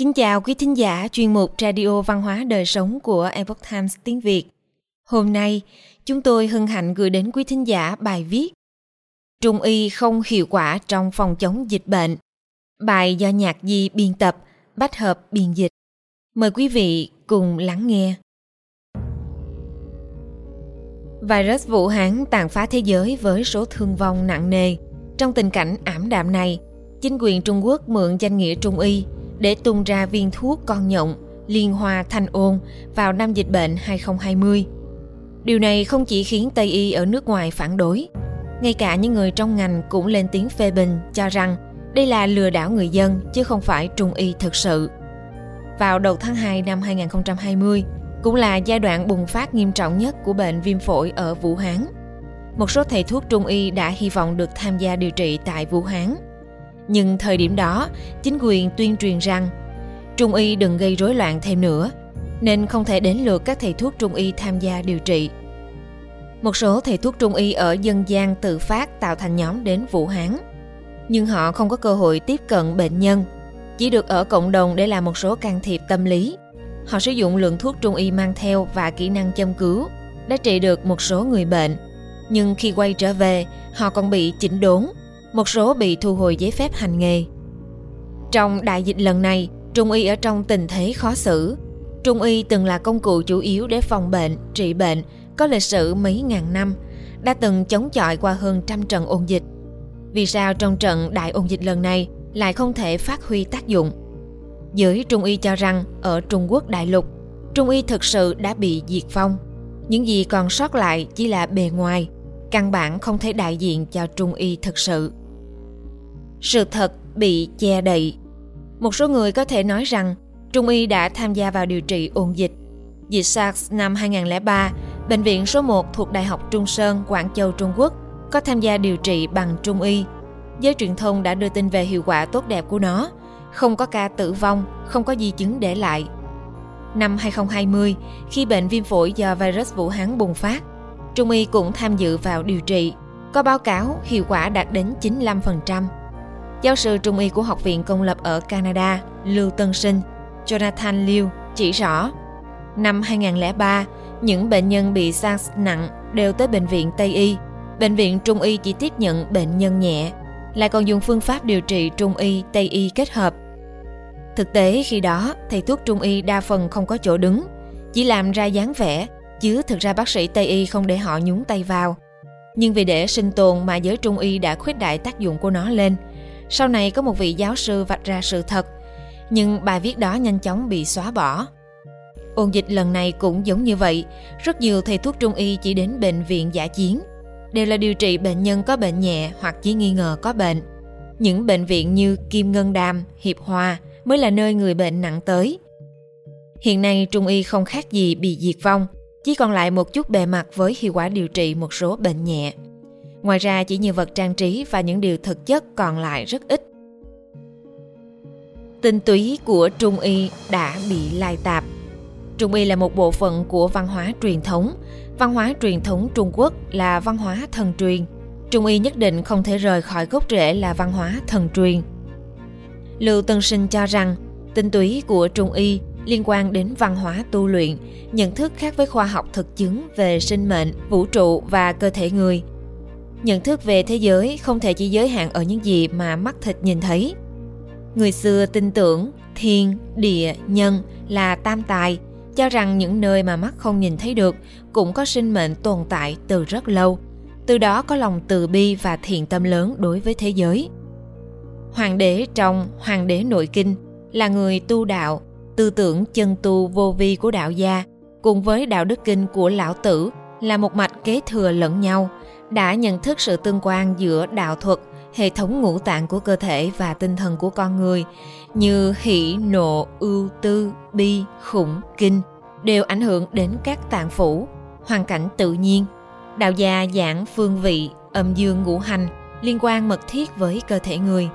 Kính chào quý thính giả chuyên mục Radio Văn hóa Đời Sống của Epoch Times tiếng Việt. Hôm nay, chúng tôi hân hạnh gửi đến quý thính giả bài viết Trung y không hiệu quả trong phòng chống dịch bệnh. Bài do nhạc di biên tập, bách hợp biên dịch. Mời quý vị cùng lắng nghe. Virus Vũ Hán tàn phá thế giới với số thương vong nặng nề. Trong tình cảnh ảm đạm này, chính quyền Trung Quốc mượn danh nghĩa Trung y để tung ra viên thuốc con nhộng liên hoa thanh ôn vào năm dịch bệnh 2020. Điều này không chỉ khiến Tây y ở nước ngoài phản đối, ngay cả những người trong ngành cũng lên tiếng phê bình cho rằng đây là lừa đảo người dân chứ không phải trung y thực sự. Vào đầu tháng 2 năm 2020, cũng là giai đoạn bùng phát nghiêm trọng nhất của bệnh viêm phổi ở Vũ Hán. Một số thầy thuốc trung y đã hy vọng được tham gia điều trị tại Vũ Hán. Nhưng thời điểm đó, chính quyền tuyên truyền rằng trung y đừng gây rối loạn thêm nữa, nên không thể đến lượt các thầy thuốc trung y tham gia điều trị. Một số thầy thuốc trung y ở dân gian tự phát tạo thành nhóm đến Vũ Hán, nhưng họ không có cơ hội tiếp cận bệnh nhân, chỉ được ở cộng đồng để làm một số can thiệp tâm lý. Họ sử dụng lượng thuốc trung y mang theo và kỹ năng châm cứu đã trị được một số người bệnh, nhưng khi quay trở về, họ còn bị chỉnh đốn, một số bị thu hồi giấy phép hành nghề. Trong đại dịch lần này, Trung y ở trong tình thế khó xử. Trung y từng là công cụ chủ yếu để phòng bệnh, trị bệnh, có lịch sử mấy ngàn năm, đã từng chống chọi qua hơn trăm trận ôn dịch. Vì sao trong trận đại ôn dịch lần này lại không thể phát huy tác dụng? Giới Trung y cho rằng ở Trung Quốc đại lục, Trung y thực sự đã bị diệt vong. Những gì còn sót lại chỉ là bề ngoài, căn bản không thể đại diện cho Trung y thực sự. Sự thật bị che đậy. Một số người có thể nói rằng Trung y đã tham gia vào điều trị ôn dịch. Dịch SARS năm 2003, Bệnh viện số 1 thuộc Đại học Trung Sơn, Quảng Châu, Trung Quốc có tham gia điều trị bằng Trung y. Giới truyền thông đã đưa tin về hiệu quả tốt đẹp của nó, không có ca tử vong, không có di chứng để lại. Năm 2020, khi bệnh viêm phổi do virus Vũ Hán bùng phát, Trung y cũng tham dự vào điều trị, có báo cáo hiệu quả đạt đến 95%. Giáo sư Trung y của Học viện Công lập ở Canada, Lưu Tân Sinh, Jonathan Liu chỉ rõ, năm 2003, những bệnh nhân bị SARS nặng đều tới bệnh viện Tây y. Bệnh viện Trung y chỉ tiếp nhận bệnh nhân nhẹ, lại còn dùng phương pháp điều trị Trung y Tây y kết hợp. Thực tế khi đó, thầy thuốc Trung y đa phần không có chỗ đứng, chỉ làm ra dáng vẻ, chứ thực ra bác sĩ Tây y không để họ nhúng tay vào. Nhưng vì để sinh tồn mà giới Trung y đã khuyết đại tác dụng của nó lên – sau này có một vị giáo sư vạch ra sự thật, nhưng bài viết đó nhanh chóng bị xóa bỏ. Ôn dịch lần này cũng giống như vậy, rất nhiều thầy thuốc trung y chỉ đến bệnh viện giả chiến, đều là điều trị bệnh nhân có bệnh nhẹ hoặc chỉ nghi ngờ có bệnh. Những bệnh viện như Kim Ngân Đàm, Hiệp Hòa mới là nơi người bệnh nặng tới. Hiện nay trung y không khác gì bị diệt vong, chỉ còn lại một chút bề mặt với hiệu quả điều trị một số bệnh nhẹ. Ngoài ra chỉ như vật trang trí và những điều thực chất còn lại rất ít. Tinh túy của Trung Y đã bị lai tạp. Trung Y là một bộ phận của văn hóa truyền thống. Văn hóa truyền thống Trung Quốc là văn hóa thần truyền. Trung Y nhất định không thể rời khỏi gốc rễ là văn hóa thần truyền. Lưu Tân Sinh cho rằng tinh túy của Trung Y liên quan đến văn hóa tu luyện, nhận thức khác với khoa học thực chứng về sinh mệnh, vũ trụ và cơ thể người – nhận thức về thế giới không thể chỉ giới hạn ở những gì mà mắt thịt nhìn thấy. Người xưa tin tưởng thiên, địa, nhân là tam tài, cho rằng những nơi mà mắt không nhìn thấy được cũng có sinh mệnh tồn tại từ rất lâu. Từ đó có lòng từ bi và thiện tâm lớn đối với thế giới. Hoàng đế trong hoàng đế nội kinh là người tu đạo, tư tưởng chân tu vô vi của đạo gia, cùng với đạo đức kinh của lão tử là một mạch kế thừa lẫn nhau đã nhận thức sự tương quan giữa đạo thuật, hệ thống ngũ tạng của cơ thể và tinh thần của con người như hỷ, nộ, ưu, tư, bi, khủng, kinh đều ảnh hưởng đến các tạng phủ, hoàn cảnh tự nhiên. Đạo gia giảng phương vị, âm dương ngũ hành liên quan mật thiết với cơ thể người.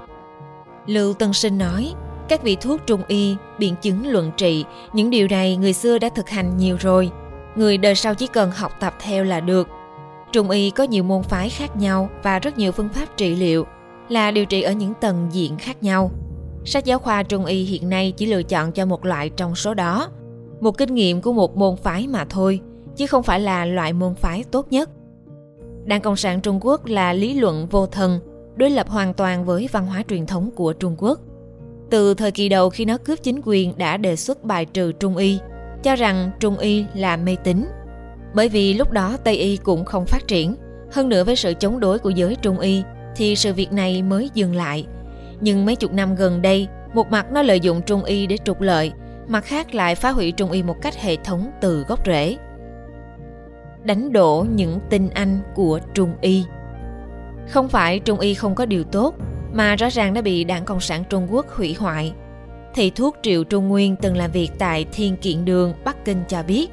Lưu Tân Sinh nói, các vị thuốc trung y, biện chứng luận trị, những điều này người xưa đã thực hành nhiều rồi. Người đời sau chỉ cần học tập theo là được, Trung y có nhiều môn phái khác nhau và rất nhiều phương pháp trị liệu, là điều trị ở những tầng diện khác nhau. Sách giáo khoa trung y hiện nay chỉ lựa chọn cho một loại trong số đó, một kinh nghiệm của một môn phái mà thôi, chứ không phải là loại môn phái tốt nhất. Đảng Cộng sản Trung Quốc là lý luận vô thần, đối lập hoàn toàn với văn hóa truyền thống của Trung Quốc. Từ thời kỳ đầu khi nó cướp chính quyền đã đề xuất bài trừ Trung Y, cho rằng Trung Y là mê tín. Bởi vì lúc đó Tây Y cũng không phát triển, hơn nữa với sự chống đối của giới Trung Y thì sự việc này mới dừng lại. Nhưng mấy chục năm gần đây, một mặt nó lợi dụng Trung Y để trục lợi, mặt khác lại phá hủy Trung Y một cách hệ thống từ gốc rễ. Đánh đổ những tinh anh của Trung Y Không phải Trung Y không có điều tốt, mà rõ ràng đã bị Đảng Cộng sản Trung Quốc hủy hoại. Thầy thuốc Triệu Trung Nguyên từng làm việc tại Thiên Kiện Đường, Bắc Kinh cho biết,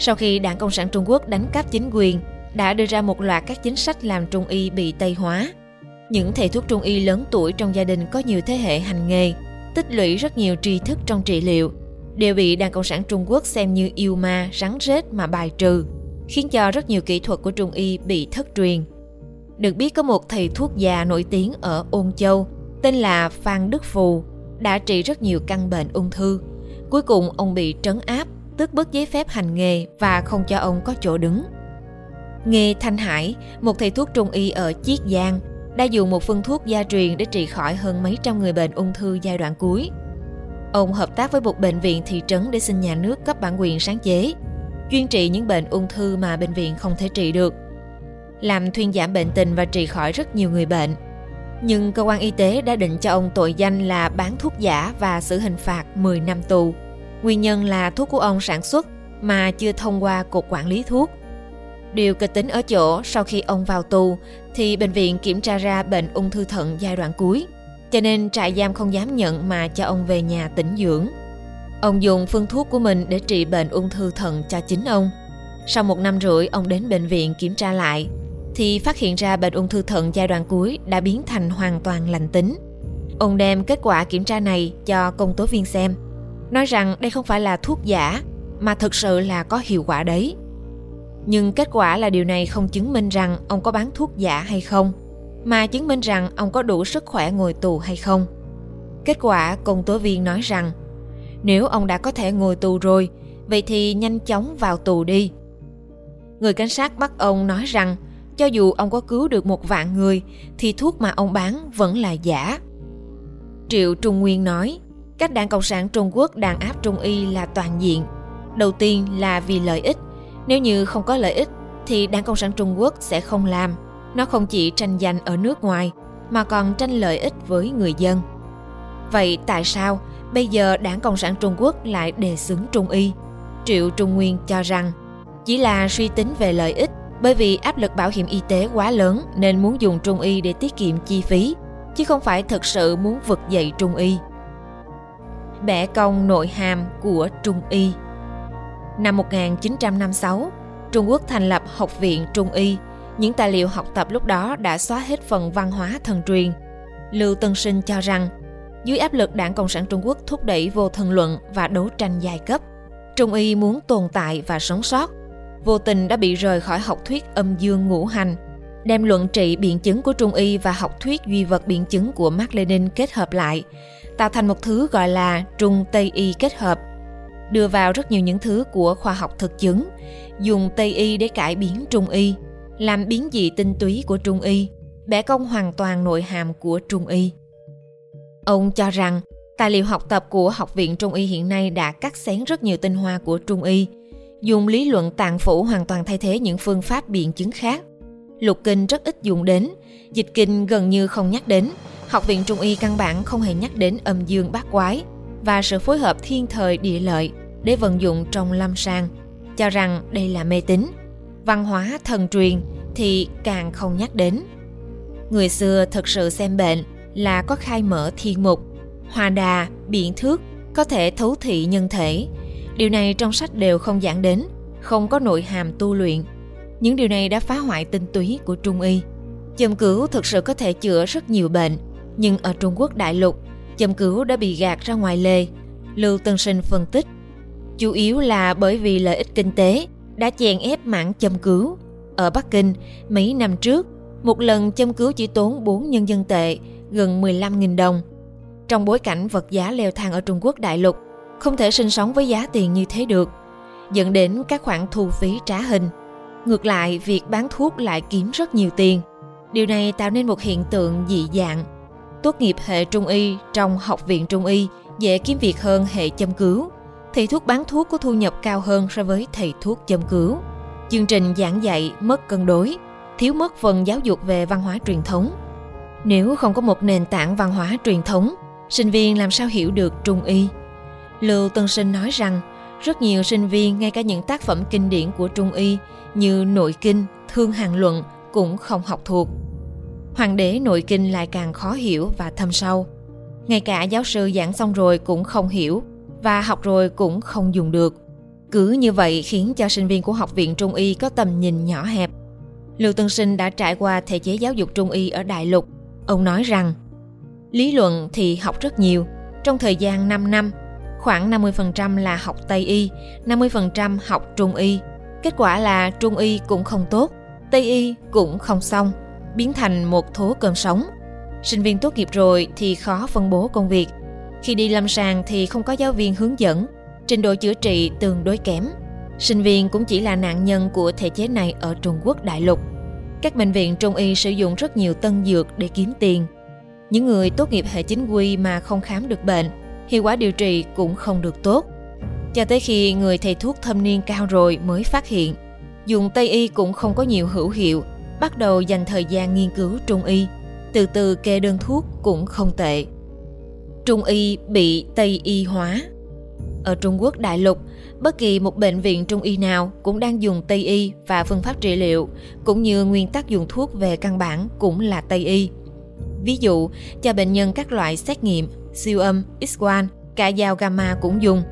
sau khi Đảng Cộng sản Trung Quốc đánh cắp chính quyền, đã đưa ra một loạt các chính sách làm Trung Y bị Tây hóa. Những thầy thuốc Trung Y lớn tuổi trong gia đình có nhiều thế hệ hành nghề, tích lũy rất nhiều tri thức trong trị liệu, đều bị Đảng Cộng sản Trung Quốc xem như yêu ma, rắn rết mà bài trừ, khiến cho rất nhiều kỹ thuật của Trung Y bị thất truyền. Được biết có một thầy thuốc già nổi tiếng ở Ôn Châu, tên là Phan Đức Phù, đã trị rất nhiều căn bệnh ung thư. Cuối cùng ông bị trấn áp, tước bớt giấy phép hành nghề và không cho ông có chỗ đứng. Nghề Thanh Hải, một thầy thuốc trung y ở Chiết Giang, đã dùng một phương thuốc gia truyền để trị khỏi hơn mấy trăm người bệnh ung thư giai đoạn cuối. Ông hợp tác với một bệnh viện thị trấn để xin nhà nước cấp bản quyền sáng chế, chuyên trị những bệnh ung thư mà bệnh viện không thể trị được, làm thuyên giảm bệnh tình và trị khỏi rất nhiều người bệnh. Nhưng cơ quan y tế đã định cho ông tội danh là bán thuốc giả và xử hình phạt 10 năm tù. Nguyên nhân là thuốc của ông sản xuất mà chưa thông qua cục quản lý thuốc. Điều kịch tính ở chỗ sau khi ông vào tù thì bệnh viện kiểm tra ra bệnh ung thư thận giai đoạn cuối, cho nên trại giam không dám nhận mà cho ông về nhà tĩnh dưỡng. Ông dùng phương thuốc của mình để trị bệnh ung thư thận cho chính ông. Sau một năm rưỡi, ông đến bệnh viện kiểm tra lại, thì phát hiện ra bệnh ung thư thận giai đoạn cuối đã biến thành hoàn toàn lành tính. Ông đem kết quả kiểm tra này cho công tố viên xem, nói rằng đây không phải là thuốc giả, mà thực sự là có hiệu quả đấy. Nhưng kết quả là điều này không chứng minh rằng ông có bán thuốc giả hay không, mà chứng minh rằng ông có đủ sức khỏe ngồi tù hay không. Kết quả công tố viên nói rằng, nếu ông đã có thể ngồi tù rồi, vậy thì nhanh chóng vào tù đi. Người cảnh sát bắt ông nói rằng cho dù ông có cứu được một vạn người thì thuốc mà ông bán vẫn là giả. Triệu Trung Nguyên nói, cách đảng Cộng sản Trung Quốc đàn áp Trung Y là toàn diện. Đầu tiên là vì lợi ích. Nếu như không có lợi ích thì đảng Cộng sản Trung Quốc sẽ không làm. Nó không chỉ tranh giành ở nước ngoài mà còn tranh lợi ích với người dân. Vậy tại sao bây giờ đảng Cộng sản Trung Quốc lại đề xướng Trung Y? Triệu Trung Nguyên cho rằng chỉ là suy tính về lợi ích bởi vì áp lực bảo hiểm y tế quá lớn nên muốn dùng trung y để tiết kiệm chi phí, chứ không phải thực sự muốn vực dậy trung y. Bẻ cong nội hàm của trung y Năm 1956, Trung Quốc thành lập Học viện Trung y. Những tài liệu học tập lúc đó đã xóa hết phần văn hóa thần truyền. Lưu Tân Sinh cho rằng, dưới áp lực đảng Cộng sản Trung Quốc thúc đẩy vô thần luận và đấu tranh giai cấp, Trung y muốn tồn tại và sống sót vô tình đã bị rời khỏi học thuyết âm dương ngũ hành, đem luận trị biện chứng của Trung Y và học thuyết duy vật biện chứng của Mark Lenin kết hợp lại, tạo thành một thứ gọi là Trung Tây Y kết hợp, đưa vào rất nhiều những thứ của khoa học thực chứng, dùng Tây Y để cải biến Trung Y, làm biến dị tinh túy của Trung Y, bẻ cong hoàn toàn nội hàm của Trung Y. Ông cho rằng tài liệu học tập của Học viện Trung Y hiện nay đã cắt xén rất nhiều tinh hoa của Trung Y, dùng lý luận tạng phủ hoàn toàn thay thế những phương pháp biện chứng khác. Lục kinh rất ít dùng đến, dịch kinh gần như không nhắc đến, học viện trung y căn bản không hề nhắc đến âm dương bát quái và sự phối hợp thiên thời địa lợi để vận dụng trong lâm sàng, cho rằng đây là mê tín. Văn hóa thần truyền thì càng không nhắc đến. Người xưa thực sự xem bệnh là có khai mở thiên mục, hòa đà, biện thước, có thể thấu thị nhân thể, Điều này trong sách đều không giảng đến, không có nội hàm tu luyện. Những điều này đã phá hoại tinh túy của Trung Y. Châm cứu thực sự có thể chữa rất nhiều bệnh, nhưng ở Trung Quốc đại lục, châm cứu đã bị gạt ra ngoài lề. Lưu Tân Sinh phân tích, chủ yếu là bởi vì lợi ích kinh tế đã chèn ép mảng châm cứu. Ở Bắc Kinh, mấy năm trước, một lần châm cứu chỉ tốn 4 nhân dân tệ, gần 15.000 đồng. Trong bối cảnh vật giá leo thang ở Trung Quốc đại lục, không thể sinh sống với giá tiền như thế được, dẫn đến các khoản thu phí trá hình. Ngược lại, việc bán thuốc lại kiếm rất nhiều tiền. Điều này tạo nên một hiện tượng dị dạng. Tốt nghiệp hệ trung y trong học viện trung y dễ kiếm việc hơn hệ châm cứu. Thầy thuốc bán thuốc có thu nhập cao hơn so với thầy thuốc châm cứu. Chương trình giảng dạy mất cân đối, thiếu mất phần giáo dục về văn hóa truyền thống. Nếu không có một nền tảng văn hóa truyền thống, sinh viên làm sao hiểu được trung y? Lưu Tân Sinh nói rằng, rất nhiều sinh viên ngay cả những tác phẩm kinh điển của trung y như Nội Kinh, Thương Hàng Luận cũng không học thuộc. Hoàng đế Nội Kinh lại càng khó hiểu và thâm sâu. Ngay cả giáo sư giảng xong rồi cũng không hiểu và học rồi cũng không dùng được. Cứ như vậy khiến cho sinh viên của Học viện Trung y có tầm nhìn nhỏ hẹp. Lưu Tân Sinh đã trải qua thể chế giáo dục Trung y ở Đại Lục. Ông nói rằng, lý luận thì học rất nhiều. Trong thời gian 5 năm, khoảng 50% là học Tây y, 50% học Trung y. Kết quả là Trung y cũng không tốt, Tây y cũng không xong, biến thành một thố cơm sống. Sinh viên tốt nghiệp rồi thì khó phân bố công việc. Khi đi lâm sàng thì không có giáo viên hướng dẫn, trình độ chữa trị tương đối kém. Sinh viên cũng chỉ là nạn nhân của thể chế này ở Trung Quốc đại lục. Các bệnh viện trung y sử dụng rất nhiều tân dược để kiếm tiền. Những người tốt nghiệp hệ chính quy mà không khám được bệnh, hiệu quả điều trị cũng không được tốt. Cho tới khi người thầy thuốc thâm niên cao rồi mới phát hiện, dùng Tây y cũng không có nhiều hữu hiệu, bắt đầu dành thời gian nghiên cứu Trung y. Từ từ kê đơn thuốc cũng không tệ. Trung y bị Tây y hóa ở Trung Quốc đại lục, bất kỳ một bệnh viện trung y nào cũng đang dùng Tây y và phương pháp trị liệu, cũng như nguyên tắc dùng thuốc về căn bản cũng là Tây y. Ví dụ, cho bệnh nhân các loại xét nghiệm, siêu âm, x-quang, cả dao gamma cũng dùng.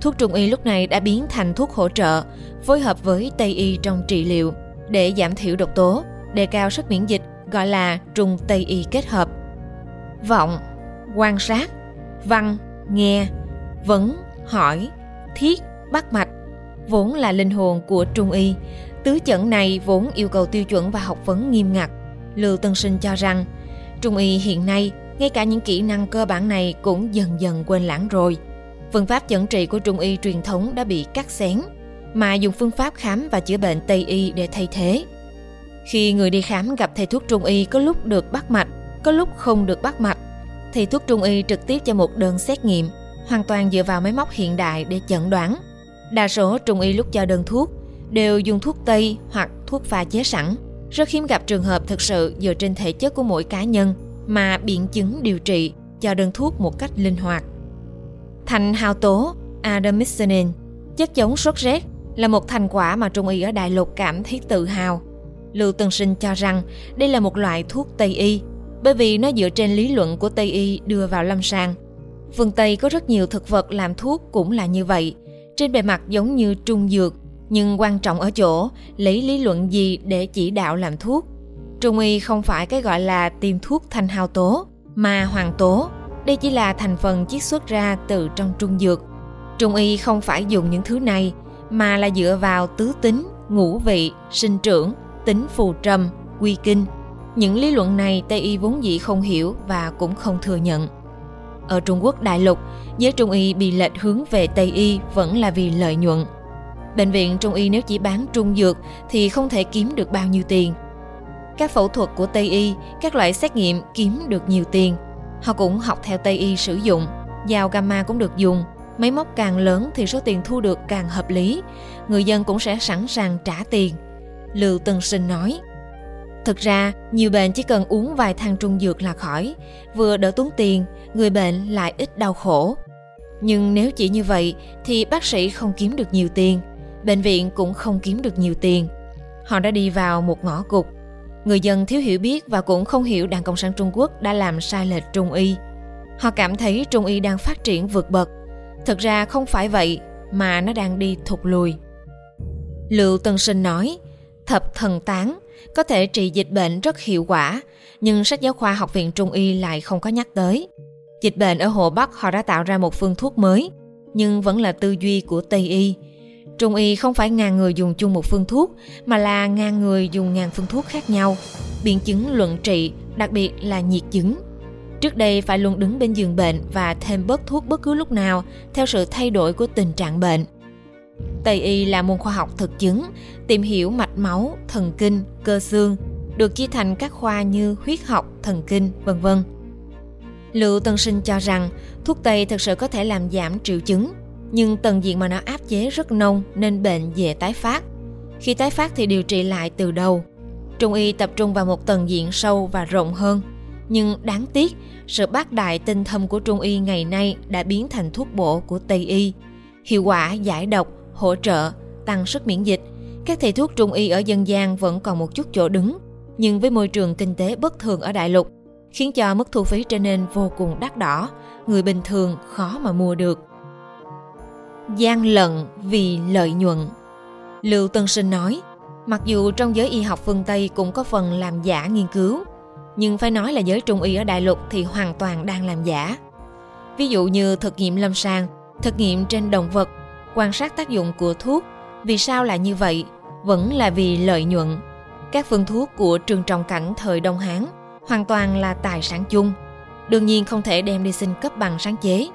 Thuốc trung y lúc này đã biến thành thuốc hỗ trợ, phối hợp với Tây y trong trị liệu để giảm thiểu độc tố, đề cao sức miễn dịch gọi là trung Tây y kết hợp. Vọng, quan sát, văn, nghe, vấn, hỏi, thiết, bắt mạch vốn là linh hồn của trung y. Tứ chẩn này vốn yêu cầu tiêu chuẩn và học vấn nghiêm ngặt. Lưu Tân Sinh cho rằng, trung y hiện nay ngay cả những kỹ năng cơ bản này cũng dần dần quên lãng rồi. Phương pháp chẩn trị của trung y truyền thống đã bị cắt xén, mà dùng phương pháp khám và chữa bệnh Tây y để thay thế. Khi người đi khám gặp thầy thuốc trung y có lúc được bắt mạch, có lúc không được bắt mạch, thầy thuốc trung y trực tiếp cho một đơn xét nghiệm hoàn toàn dựa vào máy móc hiện đại để chẩn đoán. Đa số trung y lúc cho đơn thuốc đều dùng thuốc Tây hoặc thuốc pha chế sẵn. Rất hiếm gặp trường hợp thực sự dựa trên thể chất của mỗi cá nhân mà biện chứng điều trị cho đơn thuốc một cách linh hoạt. Thành hào tố Artemisinin, chất chống sốt rét là một thành quả mà trung y ở Đại Lục cảm thấy tự hào. Lưu Tân Sinh cho rằng đây là một loại thuốc Tây y bởi vì nó dựa trên lý luận của Tây y đưa vào lâm sàng Phương Tây có rất nhiều thực vật làm thuốc cũng là như vậy, trên bề mặt giống như trung dược, nhưng quan trọng ở chỗ lấy lý luận gì để chỉ đạo làm thuốc. Trung y không phải cái gọi là tiêm thuốc thanh hao tố, mà hoàng tố. Đây chỉ là thành phần chiết xuất ra từ trong trung dược. Trung y không phải dùng những thứ này, mà là dựa vào tứ tính, ngũ vị, sinh trưởng, tính phù trầm, quy kinh. Những lý luận này Tây y vốn dĩ không hiểu và cũng không thừa nhận. Ở Trung Quốc đại lục, giới Trung y bị lệch hướng về Tây y vẫn là vì lợi nhuận. Bệnh viện Trung y nếu chỉ bán trung dược thì không thể kiếm được bao nhiêu tiền. Các phẫu thuật của Tây y, các loại xét nghiệm kiếm được nhiều tiền. Họ cũng học theo Tây y sử dụng, dao gamma cũng được dùng. Máy móc càng lớn thì số tiền thu được càng hợp lý, người dân cũng sẽ sẵn sàng trả tiền. Lưu Tân Sinh nói, Thực ra, nhiều bệnh chỉ cần uống vài thang trung dược là khỏi, vừa đỡ tốn tiền, người bệnh lại ít đau khổ. Nhưng nếu chỉ như vậy thì bác sĩ không kiếm được nhiều tiền, bệnh viện cũng không kiếm được nhiều tiền. Họ đã đi vào một ngõ cụt. Người dân thiếu hiểu biết và cũng không hiểu Đảng Cộng sản Trung Quốc đã làm sai lệch Trung y. Họ cảm thấy Trung y đang phát triển vượt bậc. Thực ra không phải vậy, mà nó đang đi thụt lùi. Lưu Tân Sinh nói, thập thần tán có thể trị dịch bệnh rất hiệu quả, nhưng sách giáo khoa học viện Trung y lại không có nhắc tới. Dịch bệnh ở Hồ Bắc họ đã tạo ra một phương thuốc mới, nhưng vẫn là tư duy của Tây y. Trung y không phải ngàn người dùng chung một phương thuốc, mà là ngàn người dùng ngàn phương thuốc khác nhau. Biện chứng luận trị, đặc biệt là nhiệt chứng. Trước đây phải luôn đứng bên giường bệnh và thêm bớt thuốc bất cứ lúc nào theo sự thay đổi của tình trạng bệnh. Tây y là môn khoa học thực chứng, tìm hiểu mạch máu, thần kinh, cơ xương, được chia thành các khoa như huyết học, thần kinh, vân vân. Lưu Tân Sinh cho rằng thuốc Tây thực sự có thể làm giảm triệu chứng, nhưng tầng diện mà nó áp chế rất nông nên bệnh dễ tái phát. Khi tái phát thì điều trị lại từ đầu. Trung y tập trung vào một tầng diện sâu và rộng hơn. Nhưng đáng tiếc, sự bác đại tinh thâm của Trung y ngày nay đã biến thành thuốc bổ của Tây y. Hiệu quả giải độc, hỗ trợ, tăng sức miễn dịch. Các thầy thuốc Trung y ở dân gian vẫn còn một chút chỗ đứng, nhưng với môi trường kinh tế bất thường ở đại lục, khiến cho mức thu phí trở nên vô cùng đắt đỏ, người bình thường khó mà mua được. Gian lận vì lợi nhuận Lưu Tân Sinh nói, mặc dù trong giới y học phương Tây cũng có phần làm giả nghiên cứu, nhưng phải nói là giới trung y ở đại lục thì hoàn toàn đang làm giả. Ví dụ như thực nghiệm lâm sàng, thực nghiệm trên động vật, quan sát tác dụng của thuốc, vì sao là như vậy? Vẫn là vì lợi nhuận. Các phương thuốc của trường trọng cảnh thời Đông Hán hoàn toàn là tài sản chung, đương nhiên không thể đem đi xin cấp bằng sáng chế.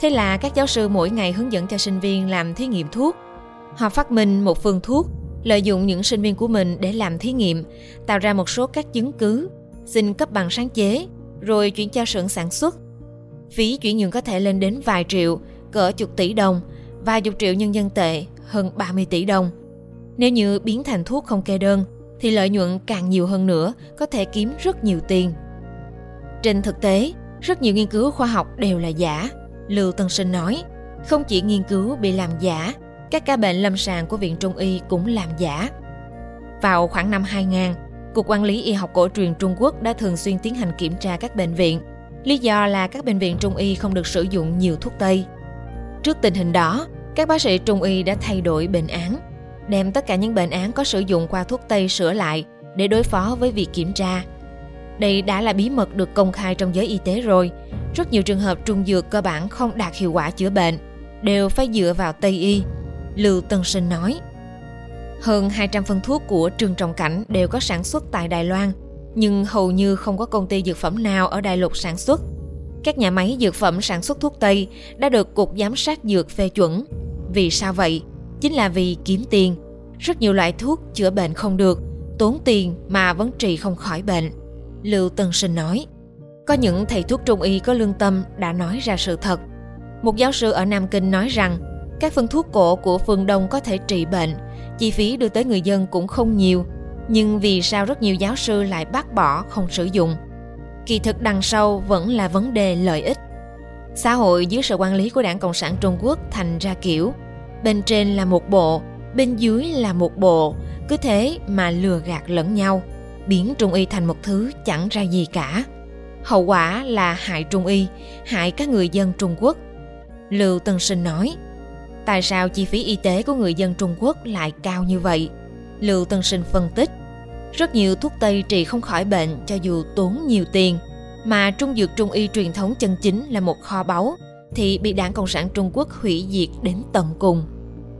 Thế là các giáo sư mỗi ngày hướng dẫn cho sinh viên làm thí nghiệm thuốc. Họ phát minh một phương thuốc, lợi dụng những sinh viên của mình để làm thí nghiệm, tạo ra một số các chứng cứ, xin cấp bằng sáng chế, rồi chuyển cho xưởng sản xuất. Phí chuyển nhượng có thể lên đến vài triệu, cỡ chục tỷ đồng, vài chục triệu nhân dân tệ, hơn 30 tỷ đồng. Nếu như biến thành thuốc không kê đơn, thì lợi nhuận càng nhiều hơn nữa, có thể kiếm rất nhiều tiền. Trên thực tế, rất nhiều nghiên cứu khoa học đều là giả. Lưu Tân Sinh nói, không chỉ nghiên cứu bị làm giả, các ca bệnh lâm sàng của Viện Trung Y cũng làm giả. Vào khoảng năm 2000, Cục Quản lý Y học cổ truyền Trung Quốc đã thường xuyên tiến hành kiểm tra các bệnh viện. Lý do là các bệnh viện Trung Y không được sử dụng nhiều thuốc Tây. Trước tình hình đó, các bác sĩ Trung Y đã thay đổi bệnh án, đem tất cả những bệnh án có sử dụng qua thuốc Tây sửa lại để đối phó với việc kiểm tra. Đây đã là bí mật được công khai trong giới y tế rồi. Rất nhiều trường hợp trung dược cơ bản không đạt hiệu quả chữa bệnh, đều phải dựa vào Tây y. Lưu Tân Sinh nói. Hơn 200 phân thuốc của Trường Trọng Cảnh đều có sản xuất tại Đài Loan, nhưng hầu như không có công ty dược phẩm nào ở Đại Lục sản xuất. Các nhà máy dược phẩm sản xuất thuốc Tây đã được Cục Giám sát Dược phê chuẩn. Vì sao vậy? chính là vì kiếm tiền. Rất nhiều loại thuốc chữa bệnh không được, tốn tiền mà vẫn trị không khỏi bệnh. Lưu Tân Sinh nói, có những thầy thuốc trung y có lương tâm đã nói ra sự thật. Một giáo sư ở Nam Kinh nói rằng, các phương thuốc cổ của phương Đông có thể trị bệnh, chi phí đưa tới người dân cũng không nhiều, nhưng vì sao rất nhiều giáo sư lại bác bỏ không sử dụng? Kỳ thực đằng sau vẫn là vấn đề lợi ích. Xã hội dưới sự quản lý của Đảng Cộng sản Trung Quốc thành ra kiểu bên trên là một bộ bên dưới là một bộ cứ thế mà lừa gạt lẫn nhau biến trung y thành một thứ chẳng ra gì cả hậu quả là hại trung y, hại các người dân trung quốc. Lưu tân sinh nói, tại sao chi phí y tế của người dân trung quốc lại cao như vậy? Lưu tân sinh phân tích, rất nhiều thuốc tây trị không khỏi bệnh cho dù tốn nhiều tiền, mà trung dược trung y truyền thống chân chính là một kho báu thì bị đảng cộng sản trung quốc hủy diệt đến tận cùng.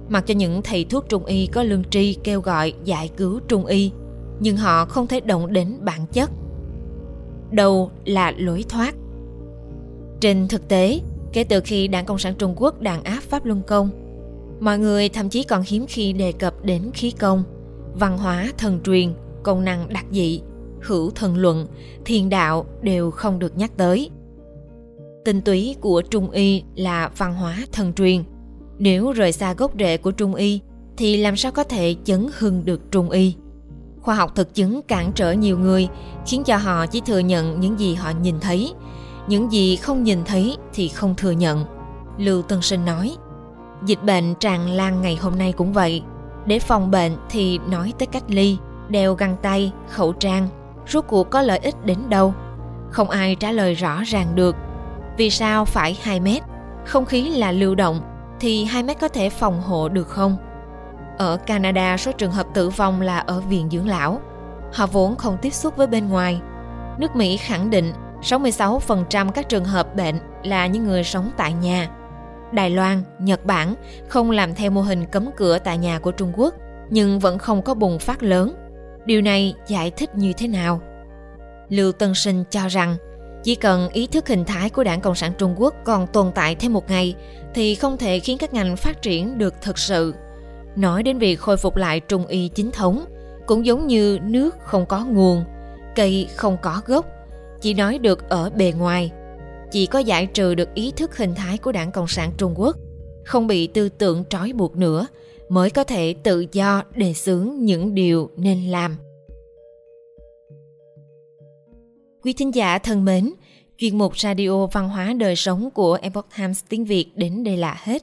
Mặc cho những thầy thuốc trung y có lương tri kêu gọi giải cứu trung y, nhưng họ không thể động đến bản chất đâu là lối thoát. Trên thực tế, kể từ khi đảng cộng sản trung quốc đàn áp pháp luân công, mọi người thậm chí còn hiếm khi đề cập đến khí công, văn hóa thần truyền, công năng đặc dị, hữu thần luận, thiền đạo đều không được nhắc tới. Tinh túy của trung y là văn hóa thần truyền. Nếu rời xa gốc rễ của Trung Y, thì làm sao có thể chấn hưng được Trung Y? Khoa học thực chứng cản trở nhiều người, khiến cho họ chỉ thừa nhận những gì họ nhìn thấy. Những gì không nhìn thấy thì không thừa nhận. Lưu Tân Sinh nói, dịch bệnh tràn lan ngày hôm nay cũng vậy. Để phòng bệnh thì nói tới cách ly, đeo găng tay, khẩu trang, rốt cuộc có lợi ích đến đâu? Không ai trả lời rõ ràng được. Vì sao phải 2 mét? Không khí là lưu động, thì 2 mét có thể phòng hộ được không? Ở Canada, số trường hợp tử vong là ở viện dưỡng lão. Họ vốn không tiếp xúc với bên ngoài. Nước Mỹ khẳng định 66% các trường hợp bệnh là những người sống tại nhà. Đài Loan, Nhật Bản không làm theo mô hình cấm cửa tại nhà của Trung Quốc, nhưng vẫn không có bùng phát lớn. Điều này giải thích như thế nào? Lưu Tân Sinh cho rằng, Chỉ cần ý thức hình thái của Đảng Cộng sản Trung Quốc còn tồn tại thêm một ngày thì không thể khiến các ngành phát triển được thực sự. Nói đến việc khôi phục lại trung y chính thống, cũng giống như nước không có nguồn, cây không có gốc, chỉ nói được ở bề ngoài. Chỉ có giải trừ được ý thức hình thái của Đảng Cộng sản Trung Quốc, không bị tư tưởng trói buộc nữa, mới có thể tự do đề xướng những điều nên làm. Quý thính giả thân mến, chuyên mục Radio Văn hóa Đời Sống của Epoch Times tiếng Việt đến đây là hết.